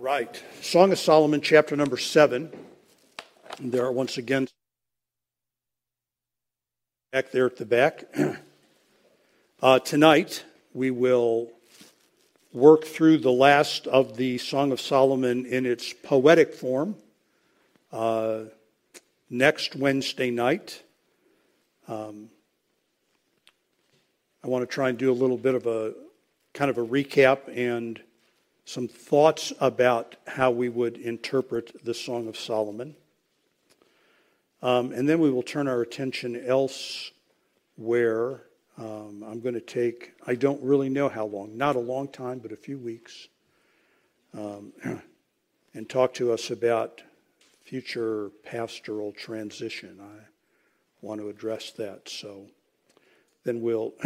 right. Song of Solomon, chapter number seven. There are once again back there at the back. Uh, tonight, we will work through the last of the Song of Solomon in its poetic form. Uh, next Wednesday night, um, I want to try and do a little bit of a kind of a recap and some thoughts about how we would interpret the Song of Solomon. Um, and then we will turn our attention elsewhere. Um, I'm going to take, I don't really know how long, not a long time, but a few weeks, um, and talk to us about future pastoral transition. I want to address that. So then we'll,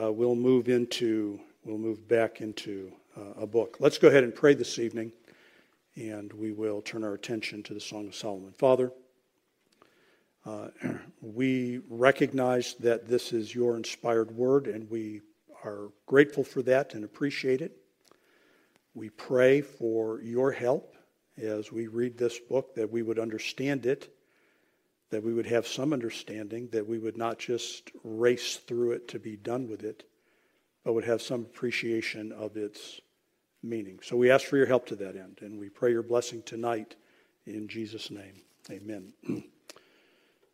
uh, we'll move into, we'll move back into uh, a book. Let's go ahead and pray this evening, and we will turn our attention to the Song of Solomon. Father, uh, we recognize that this is your inspired word, and we are grateful for that and appreciate it. We pray for your help as we read this book, that we would understand it, that we would have some understanding, that we would not just race through it to be done with it, but would have some appreciation of its meaning. So we ask for your help to that end, and we pray your blessing tonight in Jesus' name. Amen.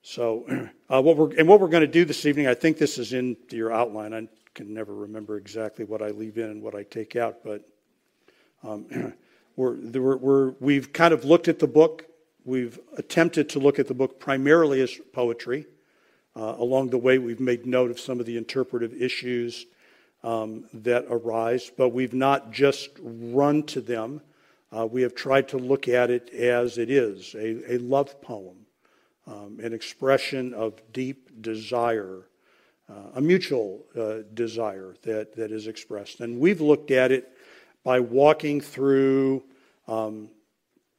So, uh, what we're and what we're going to do this evening, I think this is in your outline. I can never remember exactly what I leave in and what I take out, but um, we're, we're, we're, we've kind of looked at the book. We've attempted to look at the book primarily as poetry. Uh, along the way, we've made note of some of the interpretive issues um, that arise, but we've not just run to them. Uh, we have tried to look at it as it is a, a love poem, um, an expression of deep desire, uh, a mutual uh, desire that, that is expressed. And we've looked at it by walking through um,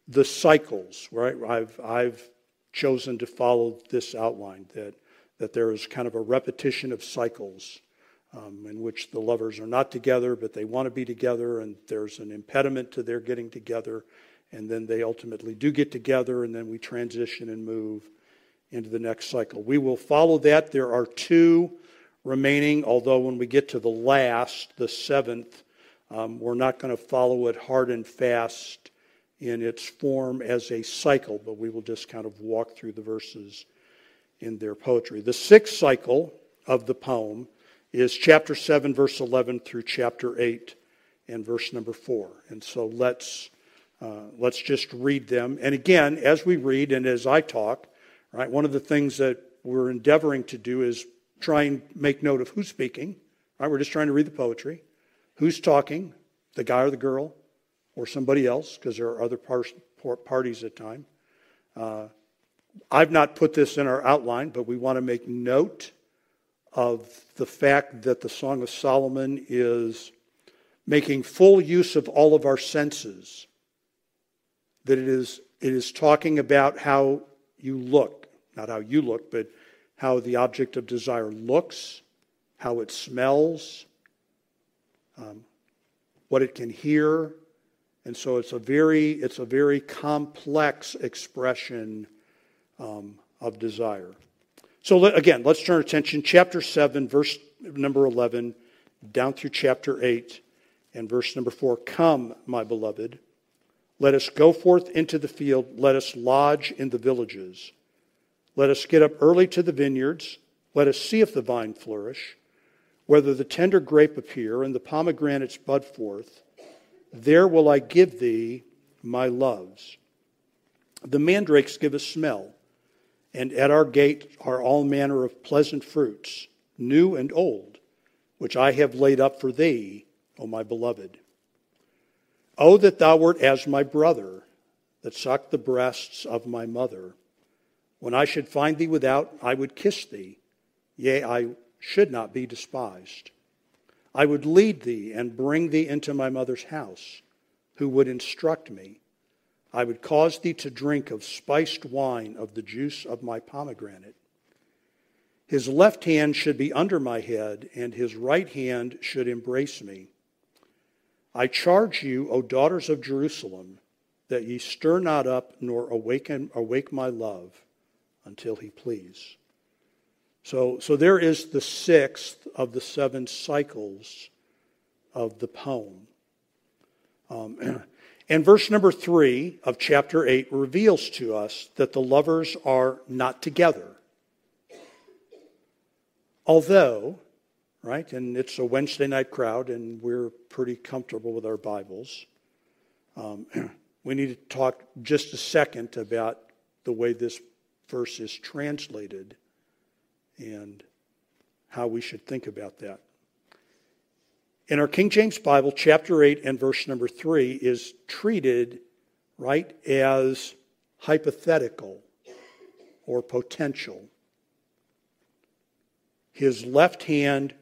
the cycles, right? I've, I've chosen to follow this outline that, that there is kind of a repetition of cycles um, in which the lovers are not together, but they want to be together, and there's an impediment to their getting together, and then they ultimately do get together, and then we transition and move into the next cycle. We will follow that. There are two remaining, although when we get to the last, the seventh, um, we're not going to follow it hard and fast in its form as a cycle, but we will just kind of walk through the verses in their poetry. The sixth cycle of the poem is chapter 7, verse 11 through chapter 8 and verse number 4. And so let's, uh, let's just read them. And again, as we read and as I talk, right, one of the things that we're endeavoring to do is try and make note of who's speaking. Right, we're just trying to read the poetry. Who's talking, the guy or the girl, or somebody else, because there are other parties at time. Uh, I've not put this in our outline, but we want to make note of the fact that the Song of Solomon is making full use of all of our senses, that it is, it is talking about how you look, not how you look, but how the object of desire looks, how it smells, um, what it can hear. And so it's a very, it's a very complex expression um, of desire. So again, let's turn our attention. Chapter 7, verse number 11, down through chapter 8 and verse number 4. Come, my beloved, let us go forth into the field. Let us lodge in the villages. Let us get up early to the vineyards. Let us see if the vine flourish, whether the tender grape appear and the pomegranates bud forth. There will I give thee my loves. The mandrakes give a smell and at our gate are all manner of pleasant fruits, new and old, which I have laid up for thee, O my beloved. O that thou wert as my brother, that sucked the breasts of my mother. When I should find thee without, I would kiss thee, yea, I should not be despised. I would lead thee and bring thee into my mother's house, who would instruct me I would cause thee to drink of spiced wine of the juice of my pomegranate. His left hand should be under my head, and his right hand should embrace me. I charge you, O daughters of Jerusalem, that ye stir not up nor awaken, awake my love until he please. So, so there is the sixth of the seven cycles of the poem. Um, and verse number three of chapter eight reveals to us that the lovers are not together. Although, right, and it's a Wednesday night crowd and we're pretty comfortable with our Bibles, um, we need to talk just a second about the way this verse is translated and how we should think about that. In our King James Bible, chapter 8 and verse number 3 is treated, right, as hypothetical or potential. His left hand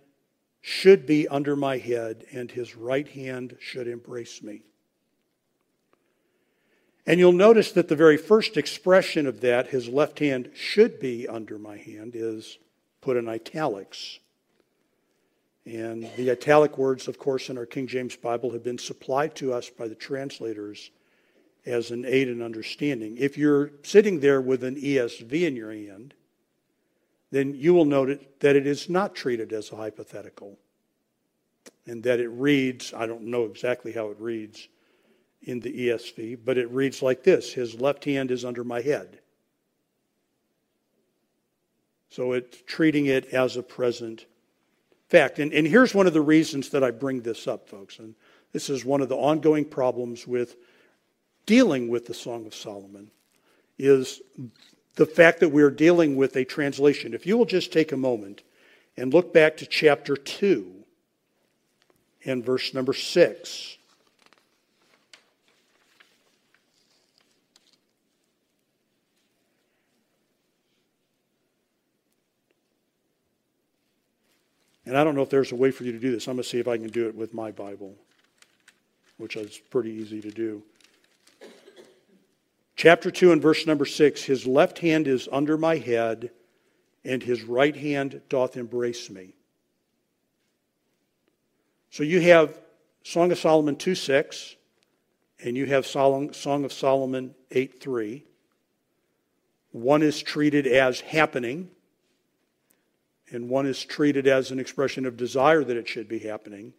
should be under my head, and his right hand should embrace me. And you'll notice that the very first expression of that, his left hand should be under my hand, is put in italics. And the italic words, of course, in our King James Bible have been supplied to us by the translators as an aid in understanding. If you're sitting there with an ESV in your hand, then you will note that it is not treated as a hypothetical and that it reads, I don't know exactly how it reads in the ESV, but it reads like this His left hand is under my head. So it's treating it as a present fact. And, and here's one of the reasons that I bring this up, folks. And this is one of the ongoing problems with dealing with the Song of Solomon is the fact that we're dealing with a translation. If you will just take a moment and look back to chapter 2 and verse number 6. And I don't know if there's a way for you to do this. I'm going to see if I can do it with my Bible, which is pretty easy to do. Chapter 2 and verse number 6 His left hand is under my head, and his right hand doth embrace me. So you have Song of Solomon 2 6, and you have Song of Solomon 8 3. One is treated as happening, and one is treated as an expression of desire that it should be happening.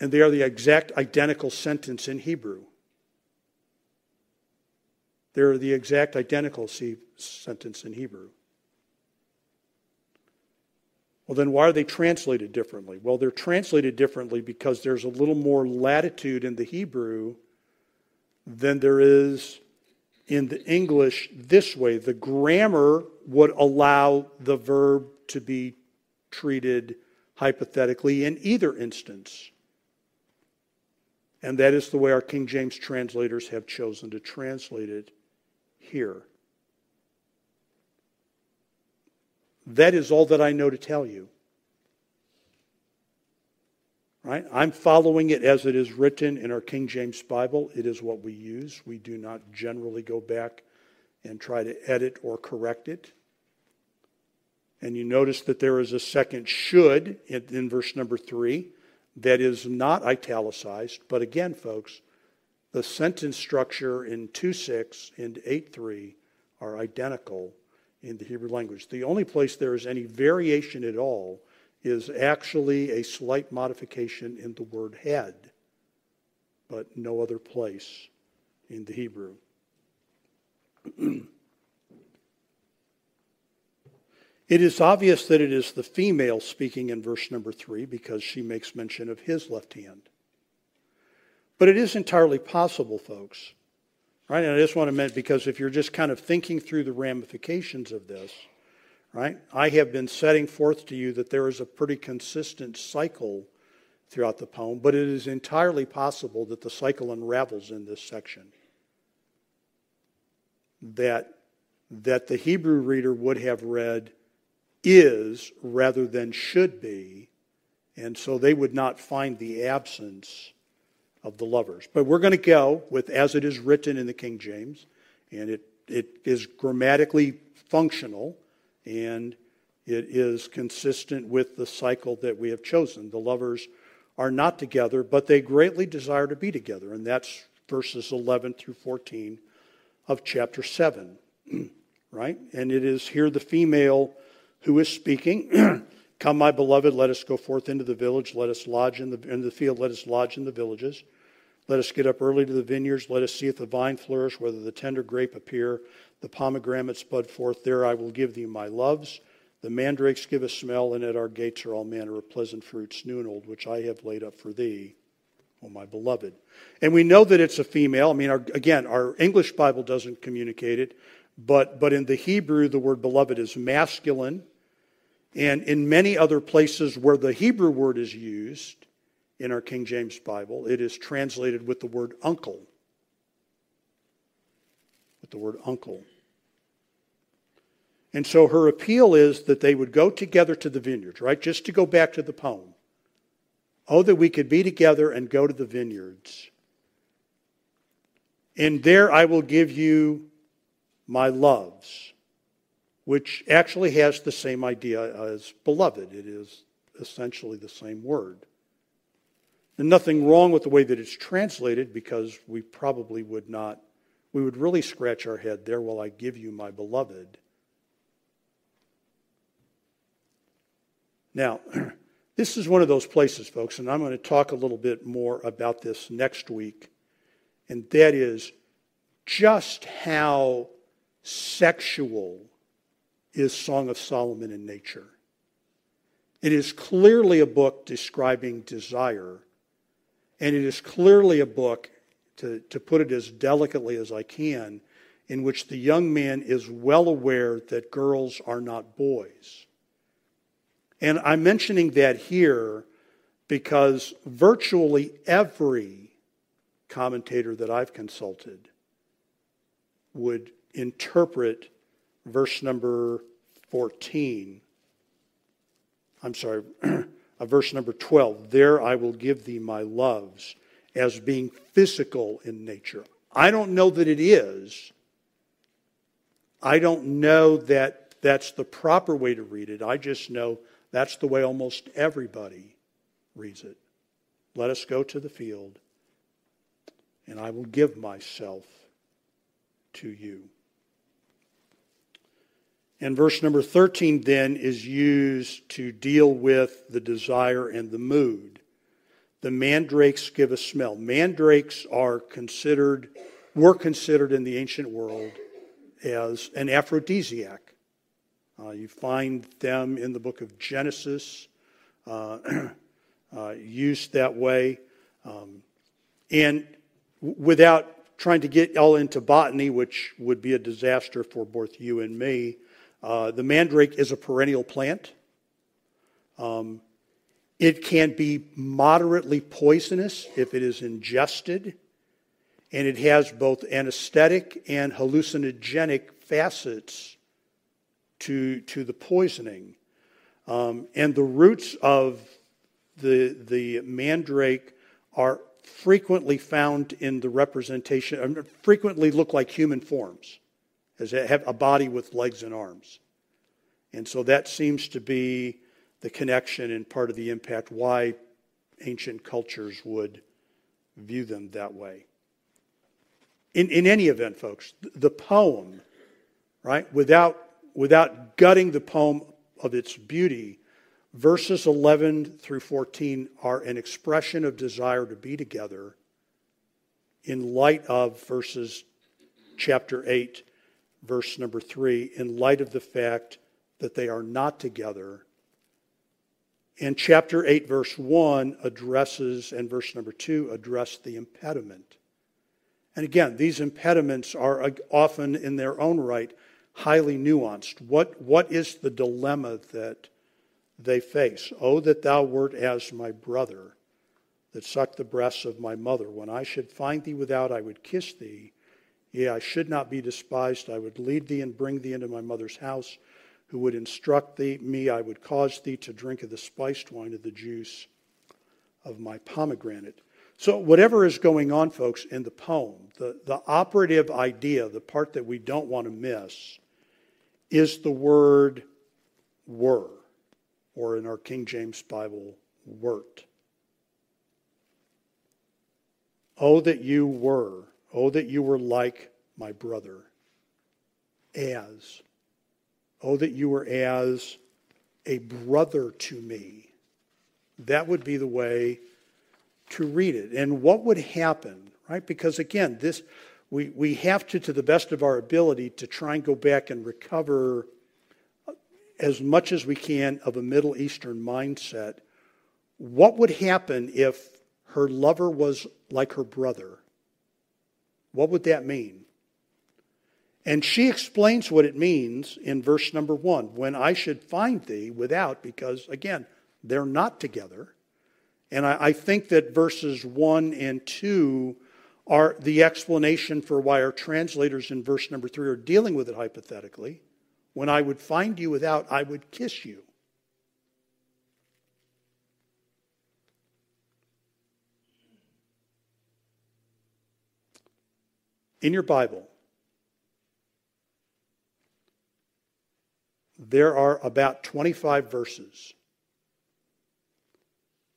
And they are the exact identical sentence in Hebrew. They're the exact identical sentence in Hebrew. Well, then why are they translated differently? Well, they're translated differently because there's a little more latitude in the Hebrew than there is in the English this way. The grammar would allow the verb to be treated hypothetically in either instance. And that is the way our King James translators have chosen to translate it here. That is all that I know to tell you. Right? I'm following it as it is written in our King James Bible. It is what we use. We do not generally go back and try to edit or correct it. And you notice that there is a second should in, verse number three that is not italicized. But again, folks, the sentence structure in 2.6 and 8.3 are identical in the Hebrew language. The only place there is any variation at all is actually a slight modification in the word had, but no other place in the Hebrew. it is obvious that it is the female speaking in verse number three because she makes mention of his left hand. But it is entirely possible, folks. Right? And I just want to mention because if you're just kind of thinking through the ramifications of this, right? I have been setting forth to you that there is a pretty consistent cycle throughout the poem, but it is entirely possible that the cycle unravels in this section. That, that the Hebrew reader would have read is rather than should be, and so they would not find the absence of the lovers. But we're going to go with as it is written in the King James, and it, it is grammatically functional and it is consistent with the cycle that we have chosen. The lovers are not together, but they greatly desire to be together. And that's verses 11 through 14 of chapter 7, right? And it is here the female who is speaking. Come, my beloved, let us go forth into the village. Let us lodge in the, in the field. Let us lodge in the villages. Let us get up early to the vineyards. Let us see if the vine flourish, whether the tender grape appear, the pomegranates bud forth. There I will give thee my loves. The mandrakes give a smell, and at our gates are all manner of pleasant fruits, new and old, which I have laid up for thee, O my beloved. And we know that it's a female. I mean, our, again, our English Bible doesn't communicate it, but, but in the Hebrew, the word beloved is masculine. And in many other places where the Hebrew word is used, in our King James Bible, it is translated with the word uncle. With the word uncle. And so her appeal is that they would go together to the vineyards, right? Just to go back to the poem. Oh, that we could be together and go to the vineyards. And there I will give you my loves, which actually has the same idea as beloved. It is essentially the same word. And nothing wrong with the way that it's translated because we probably would not, we would really scratch our head, there will I give you my beloved. Now, this is one of those places, folks, and I'm going to talk a little bit more about this next week, and that is just how sexual is Song of Solomon in nature. It is clearly a book describing desire, and it is clearly a book, to, to put it as delicately as I can, in which the young man is well aware that girls are not boys. And I'm mentioning that here because virtually every commentator that I've consulted would interpret verse number 14. I'm sorry, verse number 12. There I will give thee my loves as being physical in nature. I don't know that it is. I don't know that that's the proper way to read it. I just know that's the way almost everybody reads it. Let us go to the field, and I will give myself to you. And verse number 13 then is used to deal with the desire and the mood. The mandrakes give a smell. Mandrakes are considered, were considered in the ancient world as an aphrodisiac. Uh, you find them in the book of Genesis, uh, uh, used that way. Um, and w- without trying to get all into botany, which would be a disaster for both you and me, uh, the mandrake is a perennial plant. Um, it can be moderately poisonous if it is ingested, and it has both anesthetic and hallucinogenic facets to, to the poisoning. Um, and the roots of the, the mandrake are frequently found in the representation, uh, frequently look like human forms, as they have a body with legs and arms. And so that seems to be the connection and part of the impact why ancient cultures would view them that way. In, in any event, folks, the poem, right, without without gutting the poem of its beauty, verses 11 through 14 are an expression of desire to be together in light of verses chapter 8, verse number 3, in light of the fact that they are not together. And chapter 8, verse 1 addresses, and verse number 2 address the impediment. And again, these impediments are uh, often in their own right highly nuanced. What, what is the dilemma that they face? Oh, that thou wert as my brother that sucked the breasts of my mother. When I should find thee without, I would kiss thee. Yea, I should not be despised. I would lead thee and bring thee into my mother's house, who would instruct thee, me. I would cause thee to drink of the spiced wine of the juice of my pomegranate. So, whatever is going on, folks, in the poem, the, the operative idea, the part that we don't want to miss, is the word were, or in our King James Bible, wert. Oh, that you were. Oh, that you were like my brother. As. Oh, that you were as a brother to me. That would be the way to read it. And what would happen, right? Because again, this we, we have to, to the best of our ability, to try and go back and recover as much as we can of a Middle Eastern mindset. What would happen if her lover was like her brother? What would that mean? And she explains what it means in verse number one when I should find thee without, because again, they're not together. And I, I think that verses one and two are the explanation for why our translators in verse number three are dealing with it hypothetically. When I would find you without, I would kiss you. In your Bible, there are about 25 verses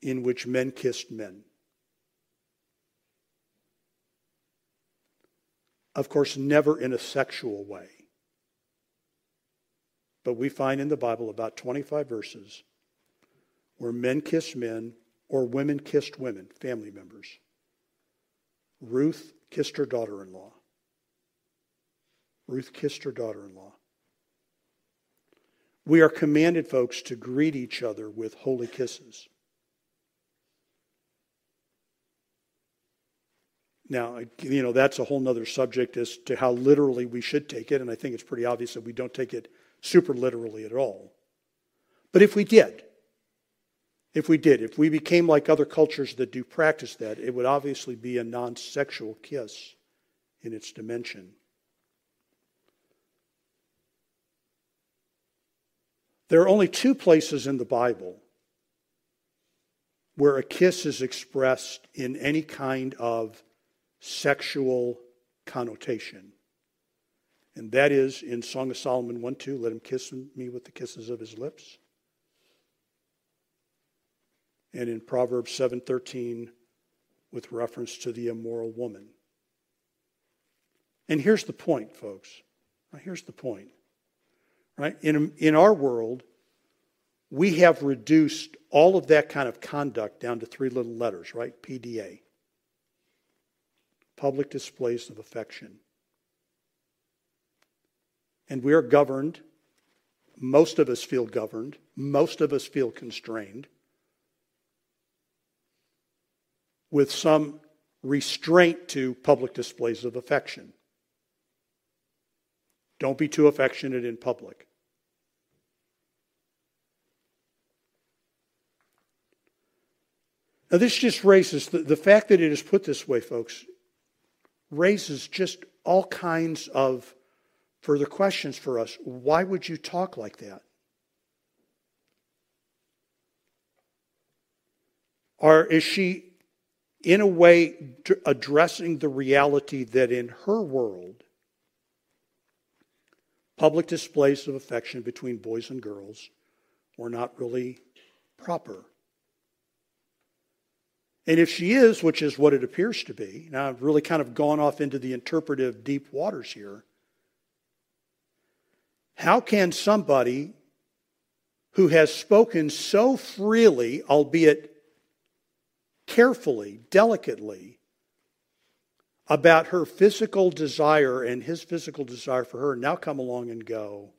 in which men kissed men. Of course, never in a sexual way. But we find in the Bible about 25 verses where men kissed men or women kissed women, family members. Ruth kissed her daughter in law. Ruth kissed her daughter in law. We are commanded, folks, to greet each other with holy kisses. Now, you know, that's a whole other subject as to how literally we should take it, and I think it's pretty obvious that we don't take it super literally at all. But if we did, if we did, if we became like other cultures that do practice that, it would obviously be a non sexual kiss in its dimension. There are only two places in the Bible where a kiss is expressed in any kind of sexual connotation. And that is in Song of Solomon 1 2, let him kiss me with the kisses of his lips. And in Proverbs 7:13 with reference to the immoral woman. And here's the point, folks. Here's the point. Right? In, in our world, we have reduced all of that kind of conduct down to three little letters, right? PDA public displays of affection. And we are governed, most of us feel governed, most of us feel constrained, with some restraint to public displays of affection. Don't be too affectionate in public. Now, this just raises the, the fact that it is put this way, folks, raises just all kinds of further questions for us. Why would you talk like that? Or is she, in a way, addressing the reality that in her world, public displays of affection between boys and girls were not really proper? And if she is, which is what it appears to be, now I've really kind of gone off into the interpretive deep waters here. How can somebody who has spoken so freely, albeit carefully, delicately, about her physical desire and his physical desire for her now come along and go,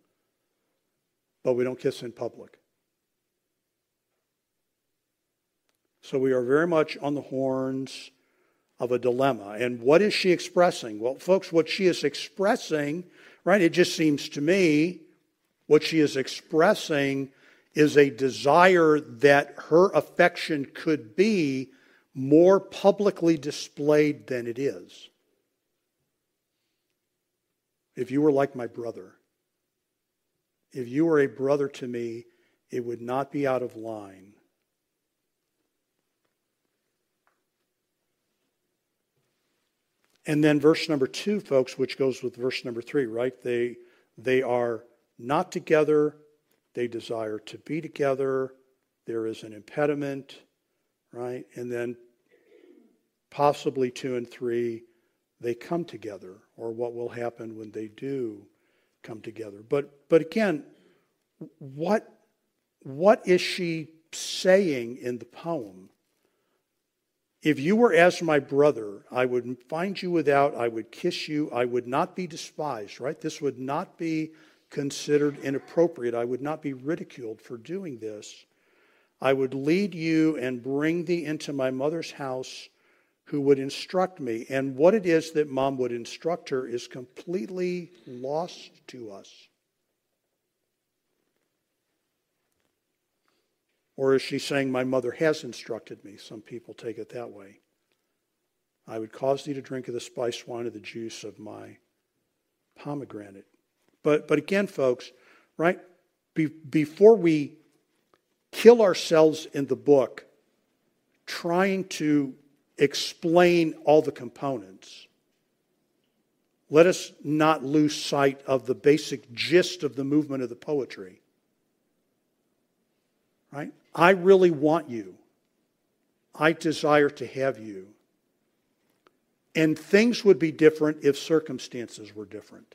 but we don't kiss in public? So we are very much on the horns of a dilemma. And what is she expressing? Well, folks, what she is expressing, right, it just seems to me, what she is expressing is a desire that her affection could be more publicly displayed than it is. If you were like my brother, if you were a brother to me, it would not be out of line And then verse number two, folks, which goes with verse number three, right? They, they are not together. They desire to be together. There is an impediment, right? And then possibly two and three, they come together, or what will happen when they do come together. But, but again, what, what is she saying in the poem? If you were as my brother, I would find you without, I would kiss you, I would not be despised, right? This would not be considered inappropriate. I would not be ridiculed for doing this. I would lead you and bring thee into my mother's house who would instruct me. And what it is that mom would instruct her is completely lost to us. Or is she saying, My mother has instructed me? Some people take it that way. I would cause thee to drink of the spice wine of the juice of my pomegranate. But, but again, folks, right? Be, before we kill ourselves in the book trying to explain all the components, let us not lose sight of the basic gist of the movement of the poetry. Right? I really want you. I desire to have you. And things would be different if circumstances were different.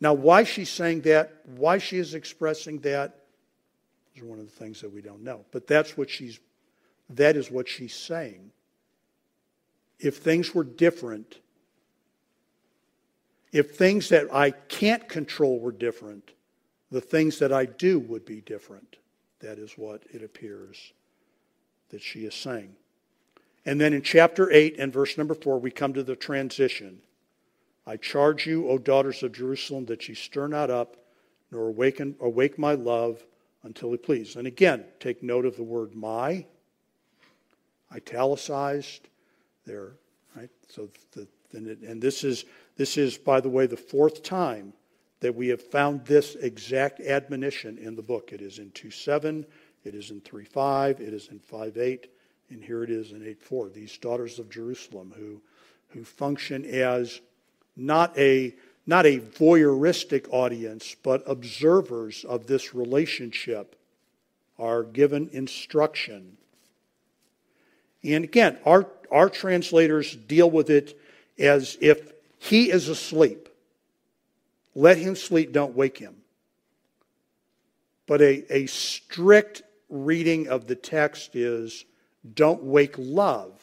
Now, why she's saying that, why she is expressing that, is one of the things that we don't know. But that's what she's, that is what she's saying. If things were different, if things that I can't control were different, the things that I do would be different. That is what it appears that she is saying. And then in chapter 8 and verse number 4, we come to the transition. I charge you, O daughters of Jerusalem, that ye stir not up, nor awaken, awake my love until he please. And again, take note of the word my, italicized there, right? So, the, and this is, this is, by the way, the fourth time that we have found this exact admonition in the book. It is in 2.7, it is in 3.5, it is in 5.8, and here it is in 8.4. These daughters of Jerusalem who, who function as not a, not a voyeuristic audience, but observers of this relationship are given instruction. And again, our, our translators deal with it as if he is asleep. Let him sleep, don't wake him. But a, a strict reading of the text is don't wake love,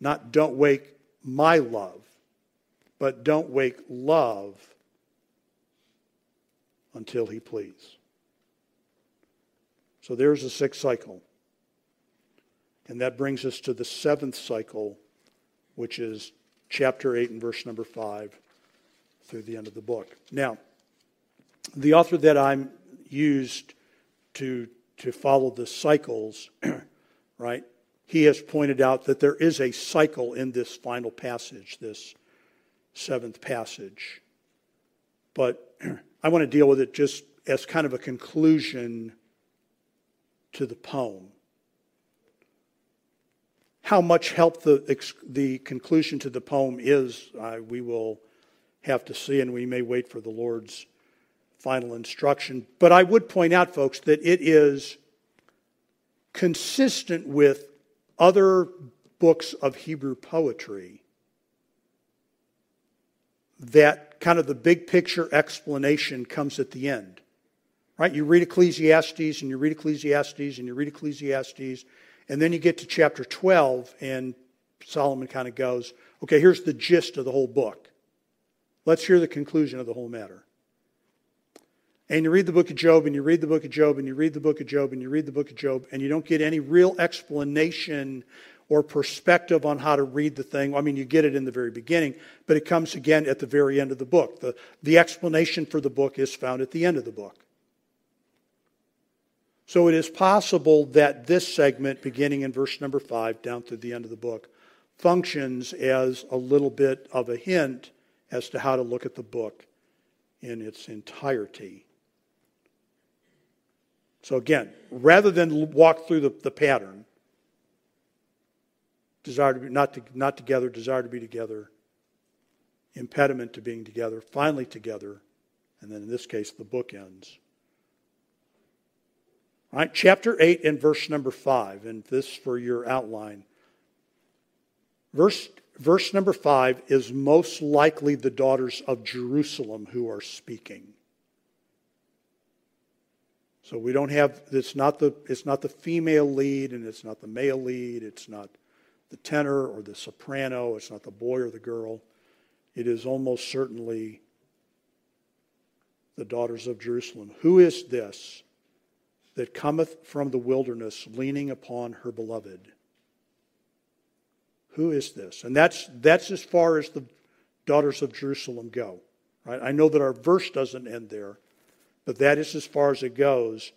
not don't wake my love, but don't wake love until he please. So there's the sixth cycle. And that brings us to the seventh cycle, which is chapter 8 and verse number 5 through the end of the book. Now, the author that I'm used to, to follow the cycles, right, he has pointed out that there is a cycle in this final passage, this seventh passage. But I want to deal with it just as kind of a conclusion to the poem. How much help the, the conclusion to the poem is, uh, we will have to see, and we may wait for the Lord's final instruction. But I would point out, folks, that it is consistent with other books of Hebrew poetry that kind of the big picture explanation comes at the end. Right? You read Ecclesiastes and you read Ecclesiastes and you read Ecclesiastes, and then you get to chapter 12, and Solomon kind of goes, okay, here's the gist of the whole book. Let's hear the conclusion of the whole matter. And you read the book of Job, and you read the book of Job, and you read the book of Job, and you read the book of Job, and you don't get any real explanation or perspective on how to read the thing. I mean, you get it in the very beginning, but it comes again at the very end of the book. The, the explanation for the book is found at the end of the book. So it is possible that this segment, beginning in verse number five down to the end of the book, functions as a little bit of a hint as to how to look at the book in its entirety. So, again, rather than walk through the, the pattern, desire to be not, to, not together, desire to be together, impediment to being together, finally together, and then in this case, the book ends. All right, chapter 8 and verse number 5, and this for your outline. Verse, verse number 5 is most likely the daughters of Jerusalem who are speaking. So we don't have it's not the it's not the female lead and it's not the male lead, it's not the tenor or the soprano, it's not the boy or the girl. It is almost certainly the daughters of Jerusalem. Who is this that cometh from the wilderness leaning upon her beloved? Who is this? And that's that's as far as the daughters of Jerusalem go. Right? I know that our verse doesn't end there. But that is as far as it goes.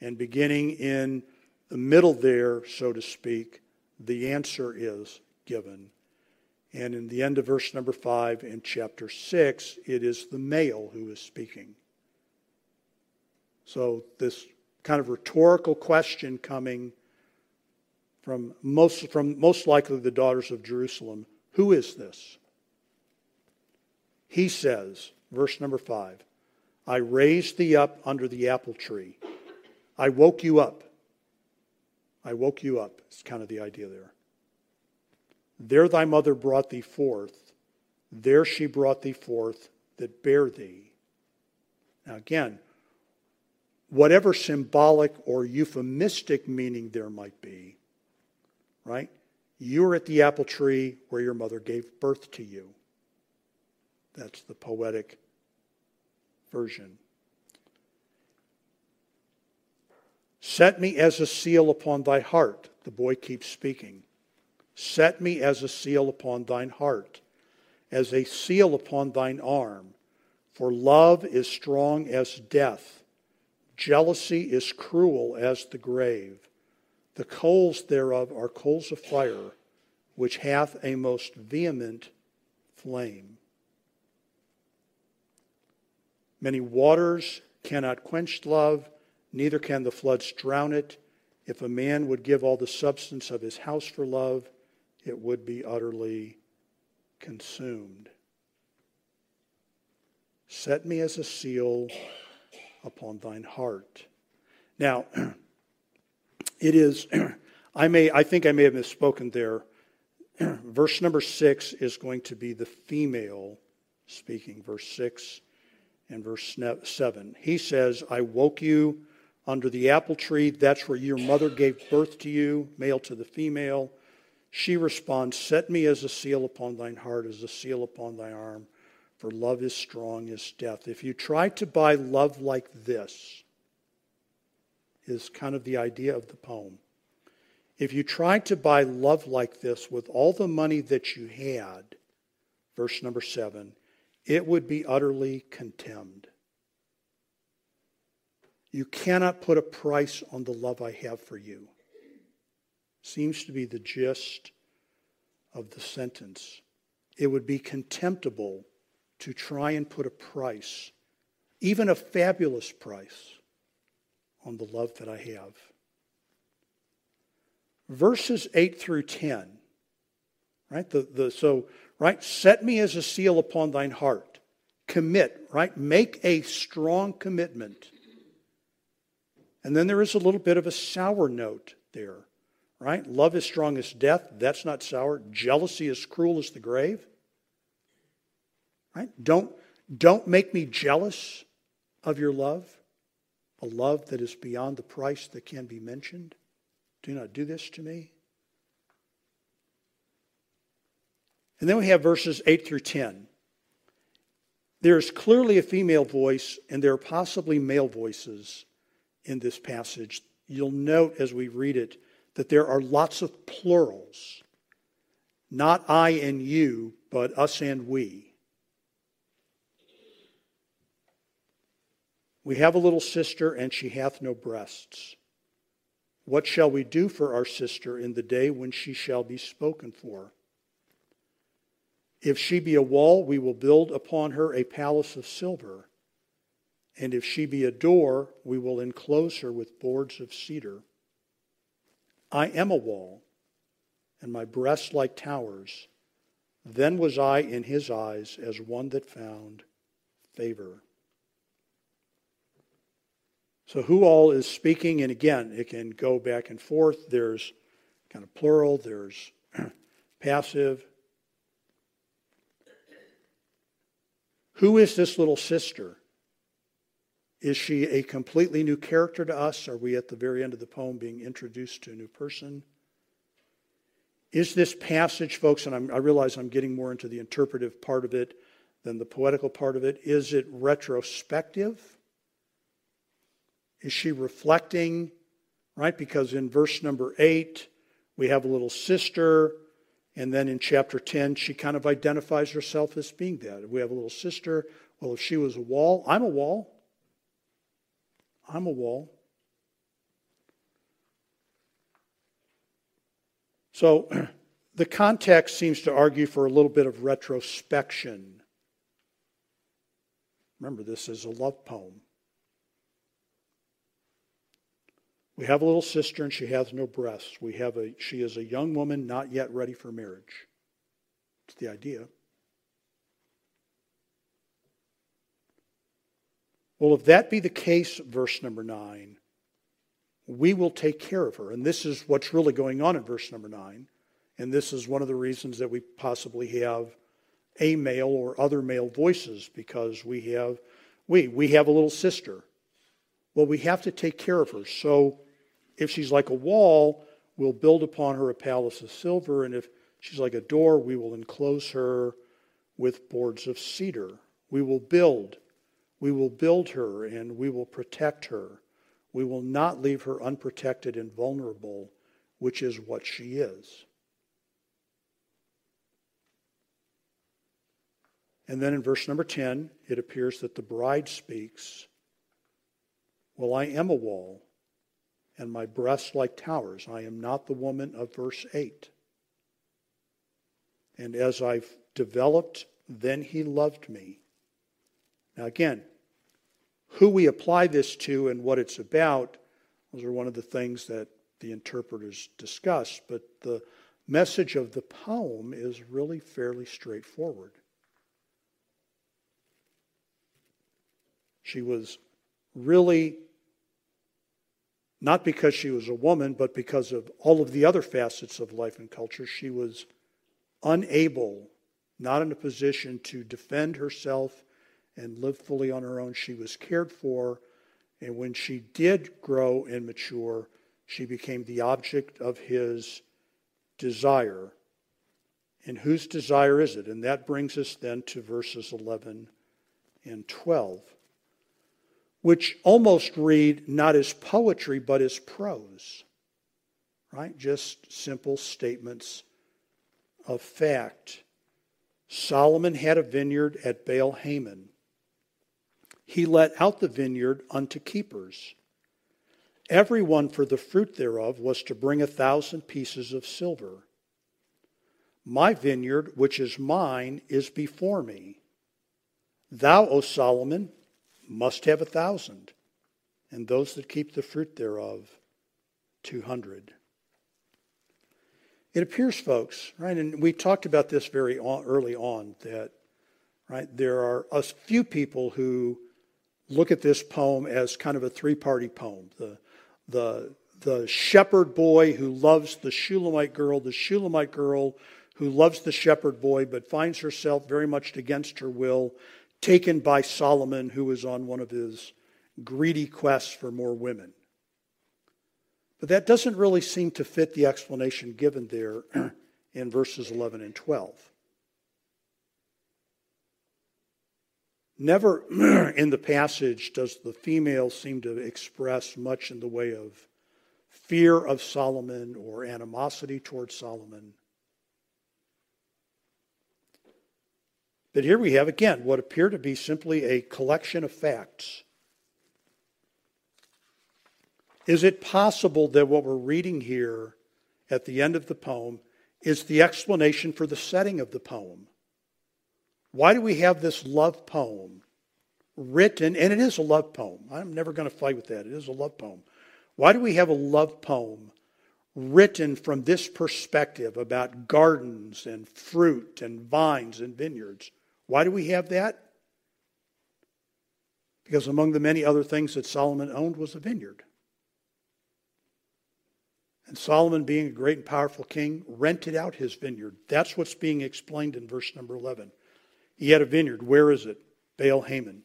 And beginning in the middle there, so to speak, the answer is given. And in the end of verse number 5 in chapter 6, it is the male who is speaking. So, this kind of rhetorical question coming from most, from most likely the daughters of Jerusalem Who is this? He says, verse number 5 I raised thee up under the apple tree. I woke you up. I woke you up. It's kind of the idea there. There thy mother brought thee forth. There she brought thee forth that bare thee. Now, again, whatever symbolic or euphemistic meaning there might be, right? You are at the apple tree where your mother gave birth to you. That's the poetic version. Set me as a seal upon thy heart. The boy keeps speaking. Set me as a seal upon thine heart, as a seal upon thine arm. For love is strong as death. Jealousy is cruel as the grave. The coals thereof are coals of fire, which hath a most vehement flame. Many waters cannot quench love, neither can the floods drown it. If a man would give all the substance of his house for love, it would be utterly consumed. Set me as a seal upon thine heart. Now, it is, I may, I think I may have misspoken there. Verse number six is going to be the female speaking. Verse six and verse 7. He says, I woke you under the apple tree. That's where your mother gave birth to you, male to the female. She responds, Set me as a seal upon thine heart, as a seal upon thy arm, for love is strong as death. If you try to buy love like this, is kind of the idea of the poem. If you tried to buy love like this with all the money that you had, verse number seven, it would be utterly contemned. You cannot put a price on the love I have for you. Seems to be the gist of the sentence. It would be contemptible to try and put a price, even a fabulous price, on the love that I have. Verses 8 through 10, right? The, the, so right? Set me as a seal upon thine heart. Commit, right? Make a strong commitment. And then there is a little bit of a sour note there, right? Love is strong as death. That's not sour. Jealousy is cruel as the grave. Right? Don't, don't make me jealous of your love, a love that is beyond the price that can be mentioned. Do not do this to me. And then we have verses 8 through 10. There is clearly a female voice, and there are possibly male voices in this passage. You'll note as we read it that there are lots of plurals. Not I and you, but us and we. We have a little sister, and she hath no breasts. What shall we do for our sister in the day when she shall be spoken for? If she be a wall, we will build upon her a palace of silver. And if she be a door, we will enclose her with boards of cedar. I am a wall, and my breasts like towers. Then was I in his eyes as one that found favor. So, who all is speaking? And again, it can go back and forth. There's kind of plural, there's passive. Who is this little sister? Is she a completely new character to us? Are we at the very end of the poem being introduced to a new person? Is this passage, folks, and I'm, i realize I'm getting more into the interpretive part of it than the poetical part of it, is it retrospective? Is she reflecting, right? Because in verse number eight, we have a little sister, and then in chapter 10, she kind of identifies herself as being that. We have a little sister. Well, if she was a wall, I'm a wall. I'm a wall. So the context seems to argue for a little bit of retrospection. Remember, this is a love poem. We have a little sister and she has no breasts. We have a, she is a young woman not yet ready for marriage. It's the idea. Well, if that be the case, verse number nine, we will take care of her. And this is what's really going on in verse number nine. And this is one of the reasons that we possibly have a male or other male voices because we have we we have a little sister. Well, we have to take care of her. So if she's like a wall, we'll build upon her a palace of silver, and if she's like a door, we will enclose her with boards of cedar. We will build we will build her and we will protect her. We will not leave her unprotected and vulnerable, which is what she is. And then in verse number 10, it appears that the bride speaks Well, I am a wall, and my breasts like towers. I am not the woman of verse 8. And as I've developed, then he loved me. Now, again, who we apply this to and what it's about, those are one of the things that the interpreters discuss. But the message of the poem is really fairly straightforward. She was really, not because she was a woman, but because of all of the other facets of life and culture, she was unable, not in a position to defend herself and live fully on her own. She was cared for, and when she did grow and mature, she became the object of his desire. And whose desire is it? And that brings us then to verses 11 and 12, which almost read not as poetry, but as prose, right? Just simple statements of fact. Solomon had a vineyard at Baal Hamon he let out the vineyard unto keepers. Every one for the fruit thereof was to bring a thousand pieces of silver. My vineyard, which is mine, is before me. Thou, O Solomon, must have a thousand, and those that keep the fruit thereof, two hundred. It appears, folks, right, and we talked about this very early on, that, right, there are a few people who look at this poem as kind of a three party poem. The, the, the shepherd boy who loves the Shulamite girl, the Shulamite girl who loves the shepherd boy but finds herself very much against her will, taken by Solomon, who was on one of his greedy quests for more women. But that doesn't really seem to fit the explanation given there in verses 11 and 12. Never in the passage does the female seem to express much in the way of fear of Solomon or animosity towards Solomon. But here we have again what appear to be simply a collection of facts. Is it possible that what we're reading here at the end of the poem is the explanation for the setting of the poem? Why do we have this love poem written? And it is a love poem. I'm never going to fight with that. It is a love poem. Why do we have a love poem written from this perspective about gardens and fruit and vines and vineyards? Why do we have that? Because among the many other things that Solomon owned was a vineyard. And Solomon, being a great and powerful king, rented out his vineyard. That's what's being explained in verse number 11. He had a vineyard. Where is it? Baal Hamon.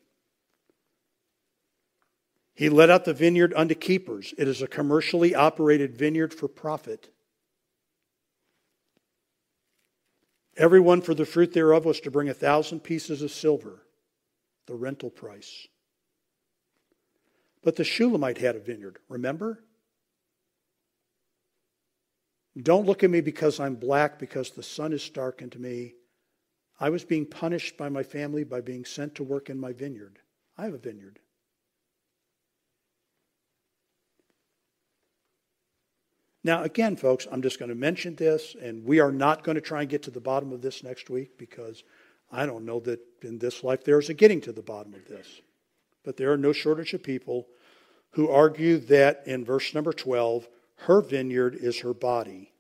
He let out the vineyard unto keepers. It is a commercially operated vineyard for profit. Everyone for the fruit thereof was to bring a thousand pieces of silver, the rental price. But the Shulamite had a vineyard, remember? Don't look at me because I'm black, because the sun is darkened to me. I was being punished by my family by being sent to work in my vineyard. I have a vineyard. Now, again, folks, I'm just going to mention this, and we are not going to try and get to the bottom of this next week because I don't know that in this life there's a getting to the bottom of this. But there are no shortage of people who argue that in verse number 12, her vineyard is her body.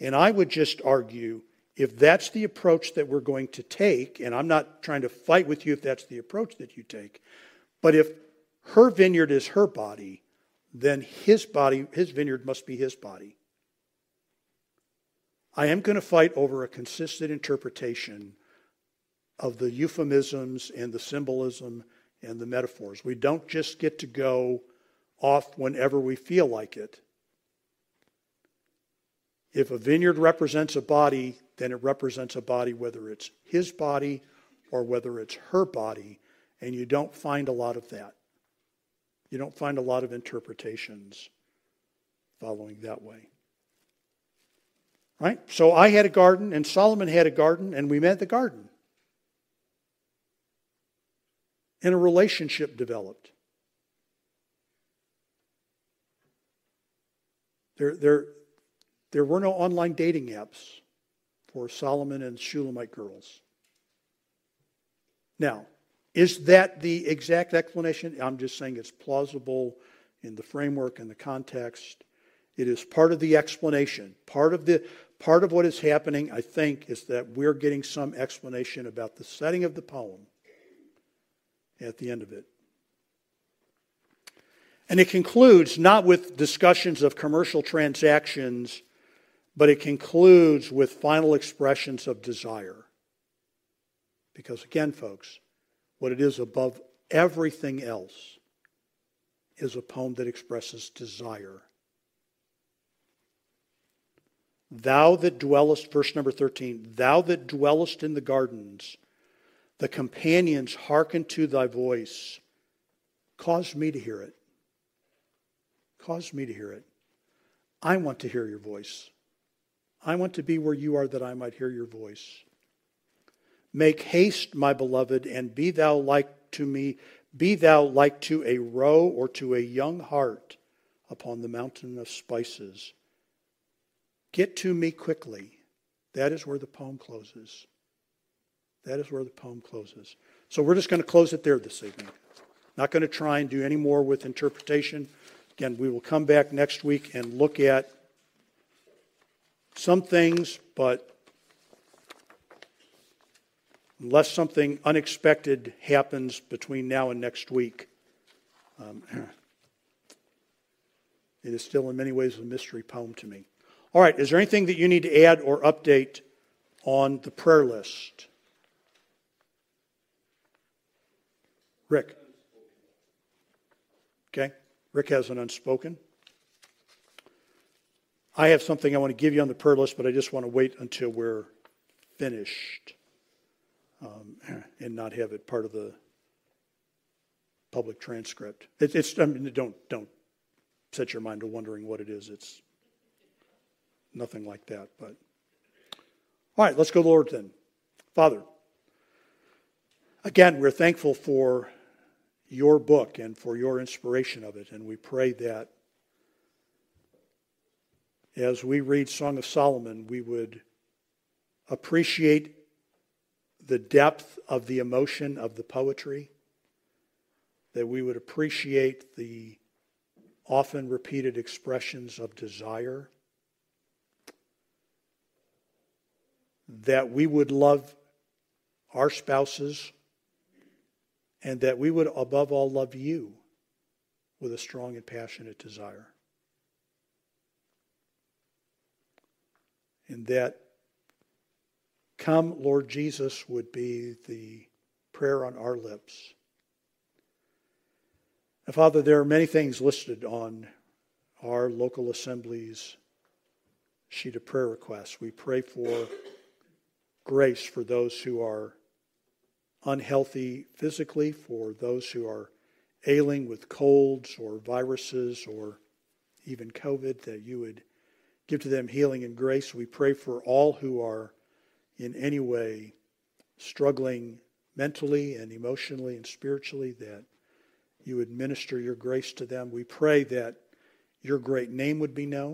And I would just argue if that's the approach that we're going to take, and I'm not trying to fight with you if that's the approach that you take, but if her vineyard is her body, then his body, his vineyard must be his body. I am going to fight over a consistent interpretation of the euphemisms and the symbolism and the metaphors. We don't just get to go off whenever we feel like it. If a vineyard represents a body, then it represents a body, whether it's his body or whether it's her body, and you don't find a lot of that. You don't find a lot of interpretations following that way. Right? So I had a garden, and Solomon had a garden, and we met the garden. And a relationship developed. There, there, there were no online dating apps for Solomon and Shulamite girls. Now, is that the exact explanation? I'm just saying it's plausible in the framework and the context. It is part of the explanation. Part of the part of what is happening, I think, is that we're getting some explanation about the setting of the poem at the end of it. And it concludes not with discussions of commercial transactions, but it concludes with final expressions of desire. Because again, folks, what it is above everything else is a poem that expresses desire. Thou that dwellest, verse number 13, thou that dwellest in the gardens, the companions hearken to thy voice. Cause me to hear it. Cause me to hear it. I want to hear your voice. I want to be where you are that I might hear your voice. Make haste, my beloved, and be thou like to me, be thou like to a roe or to a young hart upon the mountain of spices. Get to me quickly. That is where the poem closes. That is where the poem closes. So we're just going to close it there this evening. Not going to try and do any more with interpretation. Again, we will come back next week and look at some things, but unless something unexpected happens between now and next week. Um, it is still, in many ways, a mystery poem to me. All right, is there anything that you need to add or update on the prayer list? Rick. Okay, Rick has an unspoken. I have something I want to give you on the prayer list, but I just want to wait until we're finished um, and not have it part of the public transcript. It, it's I mean, don't don't set your mind to wondering what it is. It's nothing like that. But all right, let's go, to Lord. Then, Father. Again, we're thankful for your book and for your inspiration of it, and we pray that as we read Song of Solomon, we would appreciate the depth of the emotion of the poetry, that we would appreciate the often repeated expressions of desire, that we would love our spouses and that we would, above all, love you with a strong and passionate desire. And that come, Lord Jesus, would be the prayer on our lips. And Father, there are many things listed on our local assembly's sheet of prayer requests. We pray for grace for those who are unhealthy physically, for those who are ailing with colds or viruses or even COVID, that you would give to them healing and grace. We pray for all who are in any way struggling mentally and emotionally and spiritually, that you would minister your grace to them. We pray that your great name would be known,